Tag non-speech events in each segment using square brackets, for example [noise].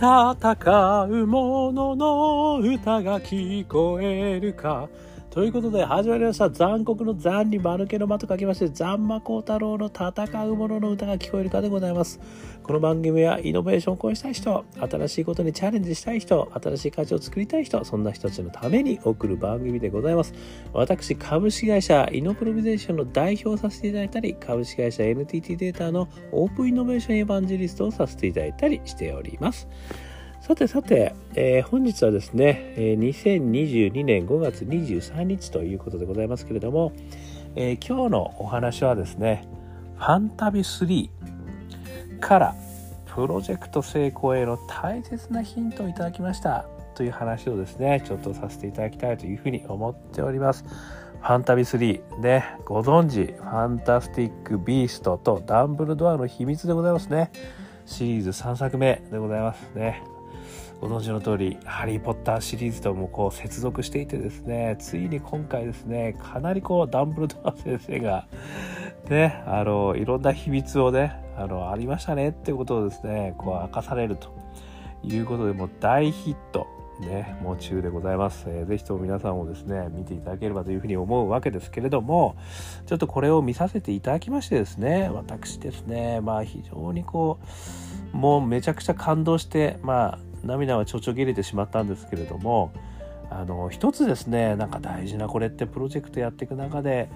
戦う者の歌が聞こえるかということで始まりました。残酷の残に丸けの間と書きまして残魔高太郎の戦う者の歌が聞こえるかでございます。この番組はイノベーションを超えしたい人新しいことにチャレンジしたい人新しい価値を作りたい人そんな人たちのために送る番組でございます。私株式会社イノプロビゼーションの代表させていただいたり株式会社 NTT データのオープンイノベーションエヴァンジェリストをさせていただいたりしております。さてさて、えー、本日はですね、え、2022年5月23日ということでございますけれども、えー、今日のお話はですね、ファンタビ3からプロジェクト成功への大切なヒントをいただきましたという話をですね、ちょっとさせていただきたいというふうに思っております。ファンタビ3でご存知、ファンタスティック・ビーストとダンブルドアの秘密でございますね。シリーズ3作目でございますね。ご存知の通り、ハリー・ポッターシリーズともこう接続していてですね、ついに今回ですね、かなりこう、ダンブルドア先生が、ね、あの、いろんな秘密をね、あの、ありましたねっていうことをですね、こう明かされるということで、もう大ヒット。ね、もう中でございます、えー。ぜひとも皆さんもですね、見ていただければというふうに思うわけですけれども、ちょっとこれを見させていただきましてですね、私ですね、まあ非常にこう、もうめちゃくちゃ感動して、まあ涙はちょちょぎれてしまったんですけれどもあの一つですねなんか大事なこれってプロジェクトやっていく中で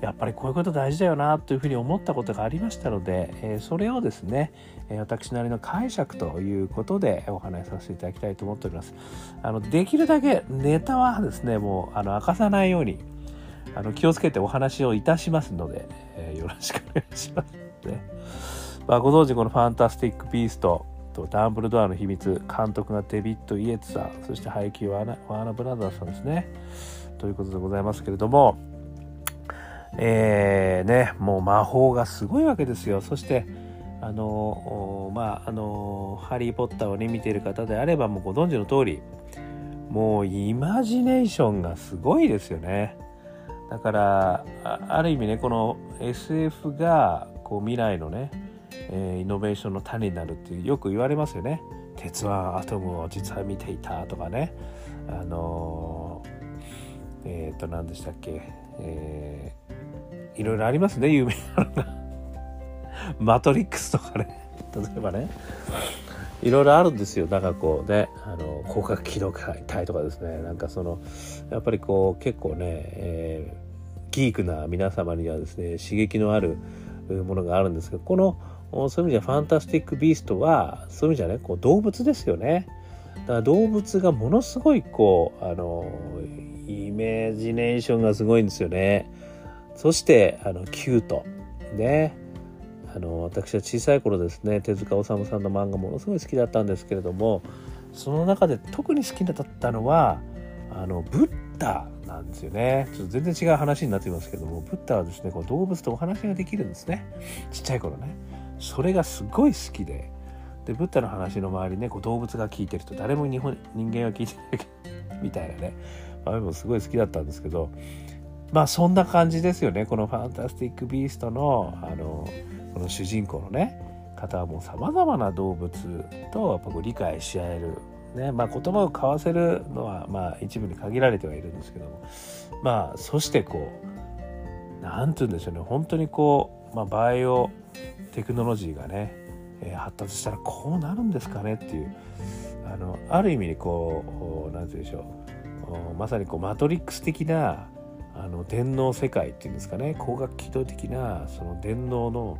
やっぱりこういうこと大事だよなというふうに思ったことがありましたので、えー、それをですね私なりの解釈ということでお話しさせていただきたいと思っております。あのできるだけネタはですねもうあの明かさないようにあの気をつけてお話をいたしますので、えー、よろしくお願いします。ね、まあ、ご存知この「ファンタスティック・ビースト」とダンブルドアの秘密監督がデビッド・イエツさんそして配給はワーナーブラザーズさんですね。ということでございますけれどもえー、ねもう魔法がすごいわけですよ。そしてあのまああのハリー・ポッターをね見ている方であればもうご存知の通りもうイマジネーションがすごいですよね。だからある意味ねこの SF がこう未来のねえー、イノベーションの種になるってよく言われますよね。鉄腕アトムを実は見ていたとかね。あのー、えっ、ー、と何でしたっけ、えー、いろいろありますね有名なのが。[laughs] マトリックスとかね例えばねいろいろあるんですよなんかこうねあの広角機動隊とかですねなんかそのやっぱりこう結構ね、えー、ギークな皆様にはですね刺激のあるものがあるんですけどこのそういう意味ではファンタスティック・ビーストはそういう意味じゃねこう動物ですよね。だから動物がものすごいこうあのイメージネーションがすごいんですよね。そしてあのキュート。ね。あの私は小さい頃ですね手塚治虫さんの漫画ものすごい好きだったんですけれどもその中で特に好きだったのはあのブッダなんですよね。ちょっと全然違う話になっていますけどもブッダはですねこう動物とお話ができるんですね。ちっちゃい頃ね。それがすごい好きででブッダの話の周りねこう動物が聞いてると誰も日本人間は聞いてない [laughs] みたいなね。あれもすごい好きだったんですけどまあそんな感じですよね。この「ファンタスティック・ビーストの」あのこの主人公のね方はもうさまざまな動物とやっぱこう理解し合えるねまあ、言葉を交わせるのはまあ一部に限られてはいるんですけどもまあそしてこう何て言うんでしょうね。本当にこう、まあ、バイオテクノロジーがね、えー、発達したらこうなるんですかねっていうあのある意味にこう何て言うんでしょう。まさにこうマトリックス的なあの電脳世界っていうんですかね。光学機動的なその電脳の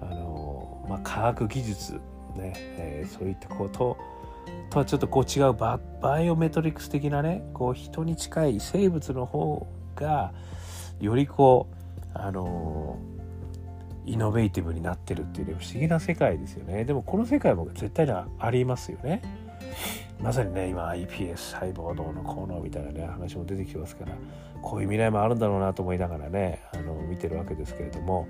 あの、まあ、科学技術ね、えー、そういったこととはちょっとこう違うババイオメトリックス的なねこう人に近い生物の方がよりこうあのイノベーティブになってるっていうね不思議な世界ですよね。でもこの世界も絶対にありますよね。まさにね今 iPS 細胞どうのこうのみたいなね話も出てきてますからこういう未来もあるんだろうなと思いながらねあの見てるわけですけれども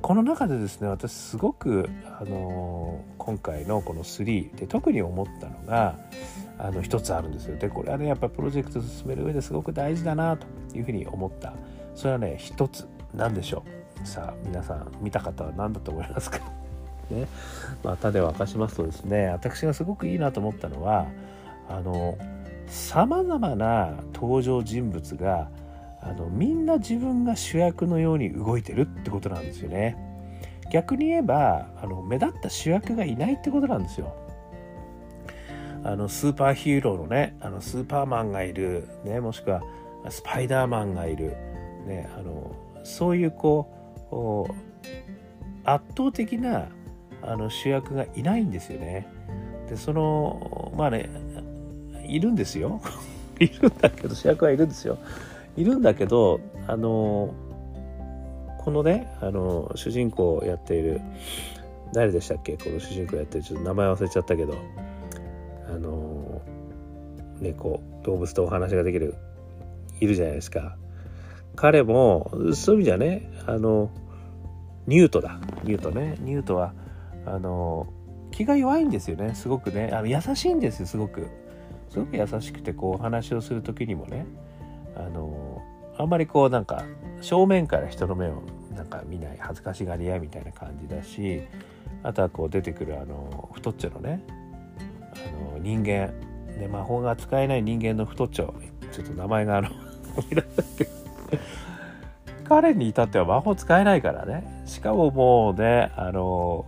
この中でですね私すごく、あのー、今回のこの3で特に思ったのがあの一つあるんですよ。でこれはねやっぱプロジェクト進める上ですごく大事だなというふうに思った。それはね一つ何でしょう。さあ皆さん見た方は何だと思いますか？[laughs] ね。まあ、種を明かしますとですね私がすごくいいなと思ったのはあのさまざまな登場人物があのみんな自分が主役のように動いてるってことなんですよね。逆に言えばあの目立った主役がいないってことなんですよ。あのスーパーヒーローのねあのスーパーマンがいる、ね、もしくはスパイダーマンがいる、ね、あのそういうこう圧倒的なあの主役がいないんですよね。でそのまあねいるんですよ [laughs] いるんだけど主役はいるんですよ。いるんだけどあのこのねあの主人公をやっている誰でしたっけ？この主人公やってるちょっと名前忘れちゃったけどあの猫動物とお話ができるいるじゃないですか彼もそういう意味じゃねあのニュートだ。ニュートね。ニュートはあの気が弱いんですよね。すごくね。あの優しいんですよすごく。すごく優しくてこうお話をする時にもね。あのあんまりこうなんか正面から人の目をなんか見ない恥ずかしがり屋みたいな感じだしあとはこう出てくるあの太っちょのね。あの人間。で魔法が使えない人間の太っちょ。ちょっと名前があの [laughs] [laughs] 彼に至っては魔法使えないからね。しかももうねあの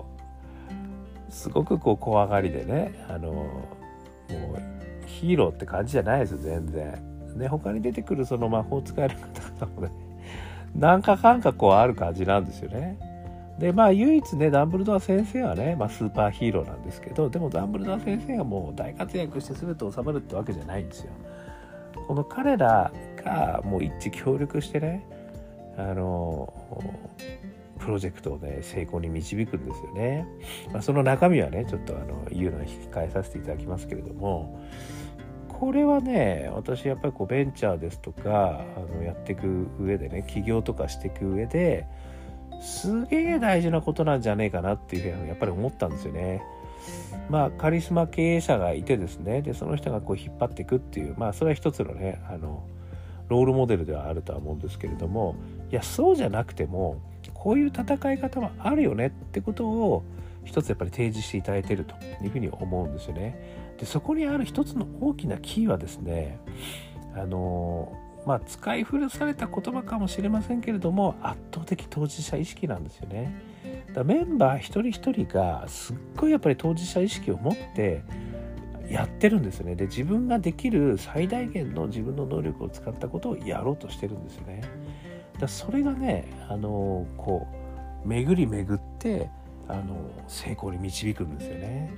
すごくこう怖がりでねあのもうヒーローって感じじゃないです全然。ね他に出てくるその魔法使える方々もね何かかんかこうある感じなんですよね。でまあ唯一ねダンブルドア先生はね、まあ、スーパーヒーローなんですけどでもダンブルドア先生がもう大活躍して全て収まるってわけじゃないんですよ。この彼らがもう一致協力してねあのプロジェクトをね成功に導くんですよね、まあ、その中身はねちょっとあの言うのは控えさせていただきますけれどもこれはね私やっぱりこうベンチャーですとかあのやっていく上でね起業とかしていく上ですげえ大事なことなんじゃねえかなっていうふうにやっぱり思ったんですよね。まあカリスマ経営者がいてですねでその人がこう引っ張っていくっていうまあそれは一つのねあのロールモデルではあるとは思うんですけれどもいやそうじゃなくてもこういう戦い方はあるよねってことを一つやっぱり提示していただいているというふうに思うんですよね。でそこにある一つの大きなキーはですねあのまあ使い古された言葉かもしれませんけれども圧倒的当事者意識なんですよね。だメンバー一人一人がすっごいやっぱり当事者意識を持ってやってるんですね。で自分ができる最大限の自分の能力を使ったことをやろうとしてるんですよね。だそれがねあのこう巡り巡ってあの成功に導くんですよね。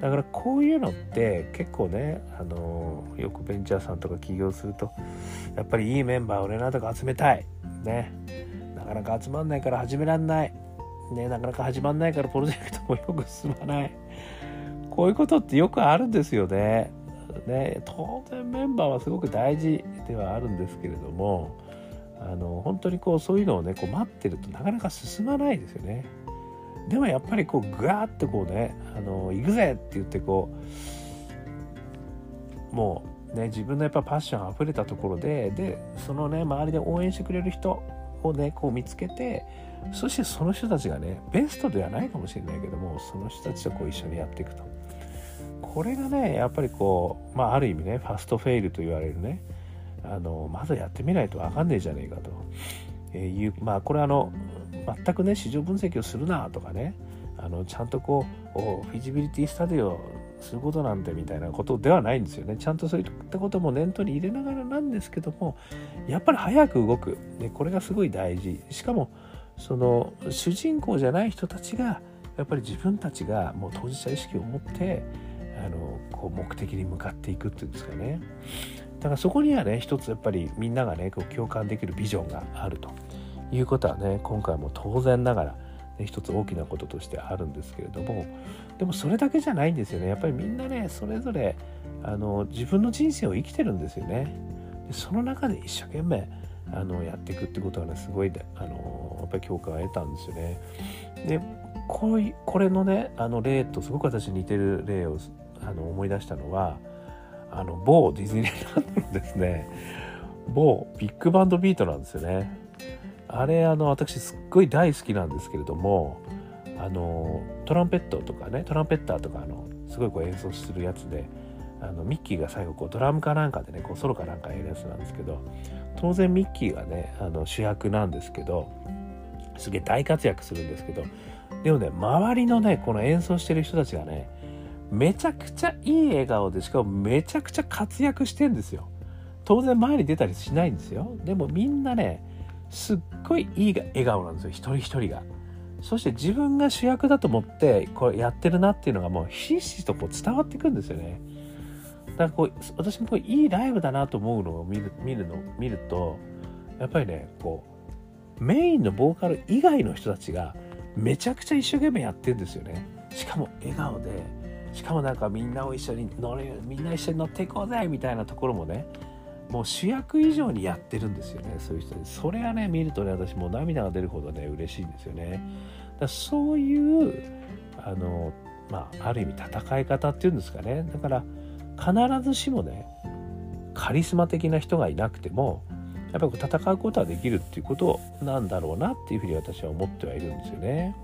だからこういうのって結構ねあのよくベンチャーさんとか起業するとやっぱりいいメンバーをねなんとか集めたいねなかなか集まんないから始めらんないねなかなか始まんないからプロジェクトもよく進まないこういうことってよくあるんですよねね当然メンバーはすごく大事ではあるんですけれどもあの本当にこうそういうのをねこう待ってるとなかなか進まないですよね。でもやっぱりこうグワーッとこうね「あの行くぜ!」って言ってこうもうね自分のやっぱパッションあふれたところででそのね周りで応援してくれる人をねこう見つけてそしてその人たちがねベストではないかもしれないけどもその人たちとこう一緒にやっていくとこれがねやっぱりこうまあある意味ねファストフェイルと言われるねあのまずやってみないと分かんねえじゃねえかと、えいうまあこれあの全くね市場分析をするなとかねあのちゃんとこうフィジビリティスタディをすることなんてみたいなことではないんですよね。ちゃんとそういったことも念頭に入れながらなんですけどもやっぱり早く動く、ね、これがすごい大事。しかもその主人公じゃない人たちがやっぱり自分たちがもう当事者意識を持ってあのこう目的に向かっていくっていうんですかね。だからそこにはね一つやっぱりみんながねこう共感できるビジョンがあるということはね今回も当然ながら、ね、一つ大きなこととしてあるんですけれども。でもそれだけじゃないんですよね。やっぱりみんなねそれぞれあの自分の人生を生きてるんですよね。でその中で一生懸命あのやっていくってことはねすごいあのやっぱり共感を得たんですよね。でこういこれのねあの例とすごく私似てる例をあの思い出したのはあの某ディズニーランドのですね某ビッグバンドビートなんですよね。あれあの私すっごい大好きなんですけれどもああのトランペットとかねトランペッターとかあのすごいこう演奏するやつであのミッキーが最後こうドラムかなんかでねこうソロかなんかやるやつなんですけど当然ミッキーがねあの主役なんですけどすげえ大活躍するんですけどでもね周りのねこの演奏してる人たちがねめちゃくちゃいい笑顔でしかもめちゃくちゃ活躍してんですよ。当然前に出たりしないんですよ。でもみんなねすっごいいい笑顔なんですよ。一人一人が。そして自分が主役だと思ってこれやってるなっていうのがもうひしひしとこう伝わってくんですよね。だからこう私もこういいライブだなと思うのを見る見るの見るとやっぱりねこうメインのボーカル以外の人たちがめちゃくちゃ一生懸命やってるんですよね。しかも笑顔で。しかもなんかみんなを一緒に乗れみんな一緒に乗っていこうぜみたいなところもね。もう主役以上にやってるんですよねそういう人でそれがね見るとね私もう涙が出るほどね嬉しいんですよね。だそういうあのまあある意味戦い方っていうんですかね。だから必ずしもねカリスマ的な人がいなくてもやっぱり戦うことはできるっていうことなんだろうなっていうふうに私は思ってはいるんですよね。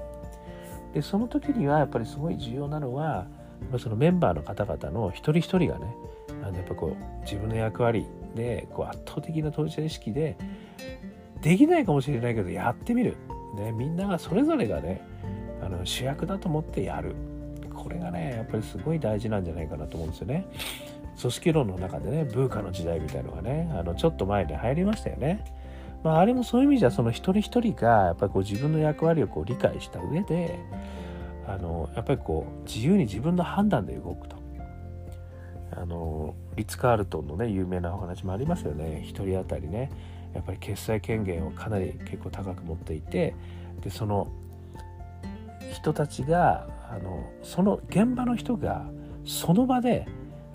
でその時にはやっぱりすごい重要なのはそのメンバーの方々の一人一人がねあのやっぱこう自分の役割でこう圧倒的な当事者意識でできないかもしれないけどやってみる、ね、みんながそれぞれがねあの主役だと思ってやるこれがねやっぱりすごい大事なんじゃないかなと思うんですよね。組織論の中でねブーカの時代みたいのがねあのちょっと前に入りましたよね。まあ、あれもそういう意味じゃその一人一人がやっぱりこう自分の役割をこう理解した上であのやっぱりこう自由に自分の判断で動くと。あのリッツ・カールトンのね有名なお話もありますよね1人当たりねやっぱり決済権限をかなり結構高く持っていてでその人たちがあのその現場の人がその場で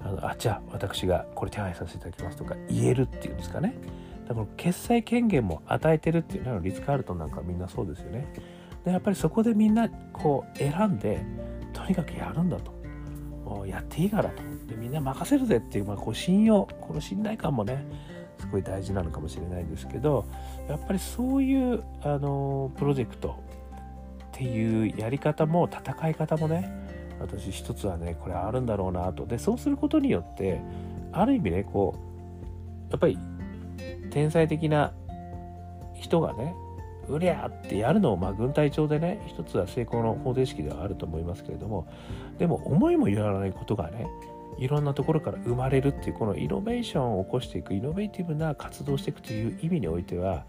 あのあじゃあ私がこれ手配させていただきますとか言えるっていうんですかね。だから決済権限も与えてるっていうのはリッツ・カールトンなんかみんなそうですよね。でやっぱりそこでみんなこう選んでとにかくやるんだと。やっていいからと。でみんな任せるぜっていう,、まあ、こう信用この信頼感もねすごい大事なのかもしれないんですけどやっぱりそういうあのプロジェクトっていうやり方も戦い方もね私一つはねこれあるんだろうなと。でそうすることによってある意味ねこうやっぱり天才的な人がねうりゃってやるのを、まあ、軍隊長でね一つは成功の方程式ではあると思いますけれどもでも思いもよらないことがねいろんなところから生まれるっていうこのイノベーションを起こしていくイノベーティブな活動していくという意味においては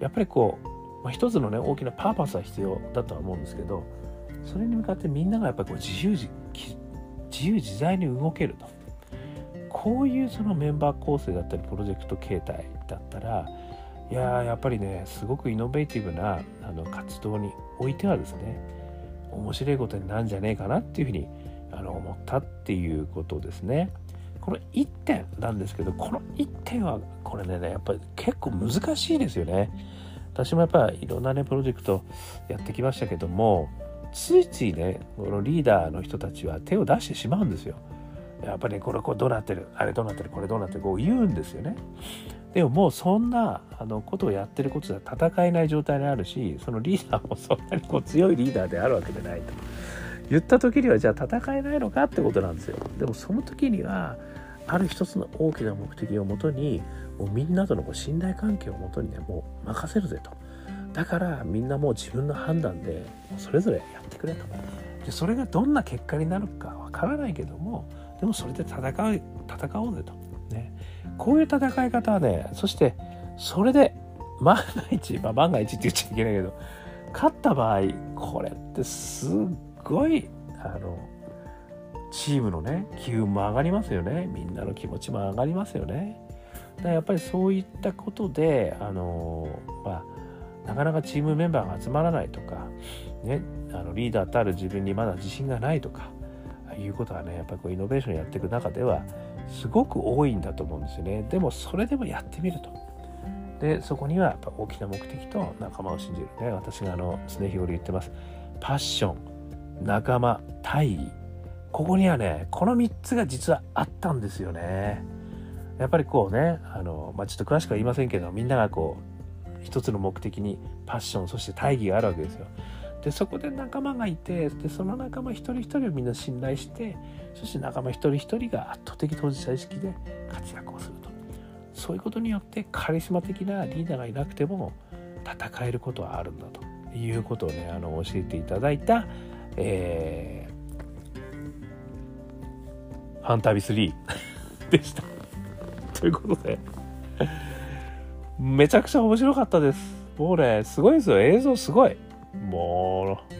やっぱりこう、まあ、一つのね大きなパーパスは必要だとは思うんですけどそれに向かってみんながやっぱりこう自由自由自在に動けるとこういうそのメンバー構成だったりプロジェクト形態だったらいややっぱりねすごくイノベーティブなあの活動においてはですね面白いことになるんじゃねえかなっていうふうにあの思ったっていうことですね。この1点なんですけどこの1点はこれねやっぱり結構難しいですよね。私もやっぱりいろんなねプロジェクトやってきましたけどもついついねこのリーダーの人たちは手を出してしまうんですよ。やっぱりねこれこれどうなってるあれどうなってるこれどうなってるこう言うんですよね。でももうそんなあのことをやってることでは戦えない状態にあるしそのリーダーも [laughs] そんなにこう強いリーダーであるわけでないと言った時にはじゃあ戦えないのか？ってことなんですよでもその時にはある一つの大きな目的をもとにもうみんなとのこう信頼関係をもとにねもう任せるぜとだからみんなもう自分の判断でそれぞれやってくれと。でそれがどんな結果になるかわからないけどもでもそれで戦う戦おうぜと。ね。こういう戦い方はねそしてそれで万が一、まあ、万が一って言っちゃいけないけど勝った場合これってすっごいあのチームのね機運も上がりますよね。みんなの気持ちも上がりますよね。だやっぱりそういったことであのまあなかなかチームメンバーが集まらないとか、ね、あのリーダーたる自分にまだ自信がないとかいうことはねやっぱりこうイノベーションやっていく中ではすごく多いんだと思うんですよね。でもそれでもやってみると。でそこにはやっぱ大きな目的と仲間を信じるね私があの常日頃言ってます。パッション仲間大義。ここにはねこの3つが実はあったんですよね。やっぱりこうねあの、まあ、ちょっと詳しくは言いませんけどみんながこう一つの目的にパッションそして大義があるわけですよ。でそこで仲間がいてでその仲間一人一人をみんな信頼してそして仲間一人一人が圧倒的当事者意識で活躍をすると。そういうことによってカリスマ的なリーダーがいなくても戦えることはあるんだということをねあの教えていただいた、えー、ファンタビ3でした。ということで。めちゃくちゃ面白かったです。もうねすごいですよ。映像すごい。もう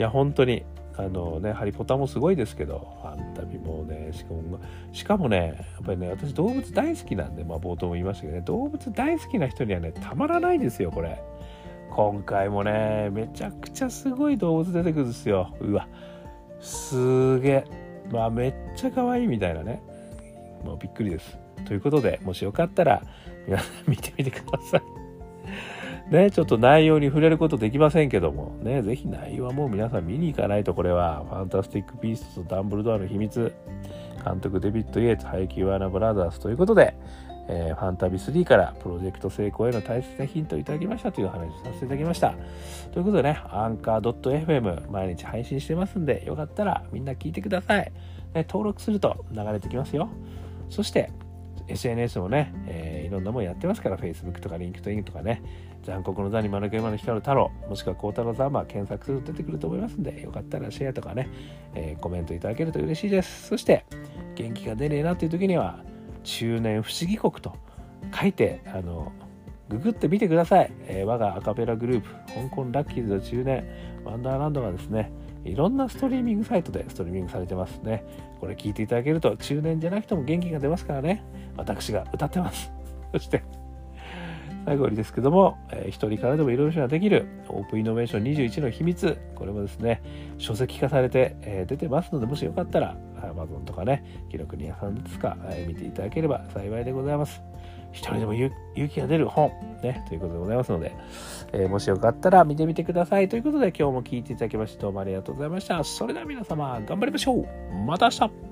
いや本当にあのねハリポタもすごいですけどファンタビもねしかもしかもねやっぱりね私動物大好きなんでまあ冒頭も言いましたけどね動物大好きな人にはねたまらないですよこれ。今回もねめちゃくちゃすごい動物出てくるんですよ。うわ。すげえ。まあめっちゃ可愛いみたいなね。もうびっくりです。ということでもしよかったら皆さん見てみてくださいね、ちょっと内容に触れることできませんけども、ね、ぜひ内容はもう皆さん見に行かないと、これは、ファンタスティック・ビーストとダンブルドアの秘密、監督デビッド・イエーツ、ハイキー・アーナー・ブラザーズということで、えー、ファンタビ3からプロジェクト成功への大切なヒントをいただきましたという話をさせていただきました。ということでね、アンカー .fm 毎日配信してますんで、よかったらみんな聞いてください。ね、登録すると流れてきますよ。そして、SNS もね、えー、いろんなもんやってますから、Facebook とか LinkedIn とかね、残酷の座に丸く山の光る太郎、もしくは孝太郎ザーマー検索すると出てくると思いますんで、よかったらシェアとかね、えー、コメントいただけると嬉しいです。そして、元気が出ねえなっていう時には、中年不思議国と書いて、あの、ググってみてください。えー、我がアカペラグループ、香港ラッキーズの中年、ワンダーランドがですね、いろんなストリーミングサイトでストリーミングされてますね。これ聞いていただけると中年じゃなくても元気が出ますからね。私が歌ってます。[laughs] そして、最後にですけども、えー、一人からでもいろいろができるオープンイノベーション21の秘密、これもですね、書籍化されて、えー、出てますので、もしよかったら、Amazon とかね、記録に屋さんですか、えー、見ていただければ幸いでございます。一人でも勇気が出る本、ね、ということでございますので、えー、もしよかったら見てみてください。ということで今日も聴いていただきましてどうもありがとうございました。それでは皆様頑張りましょうまた明日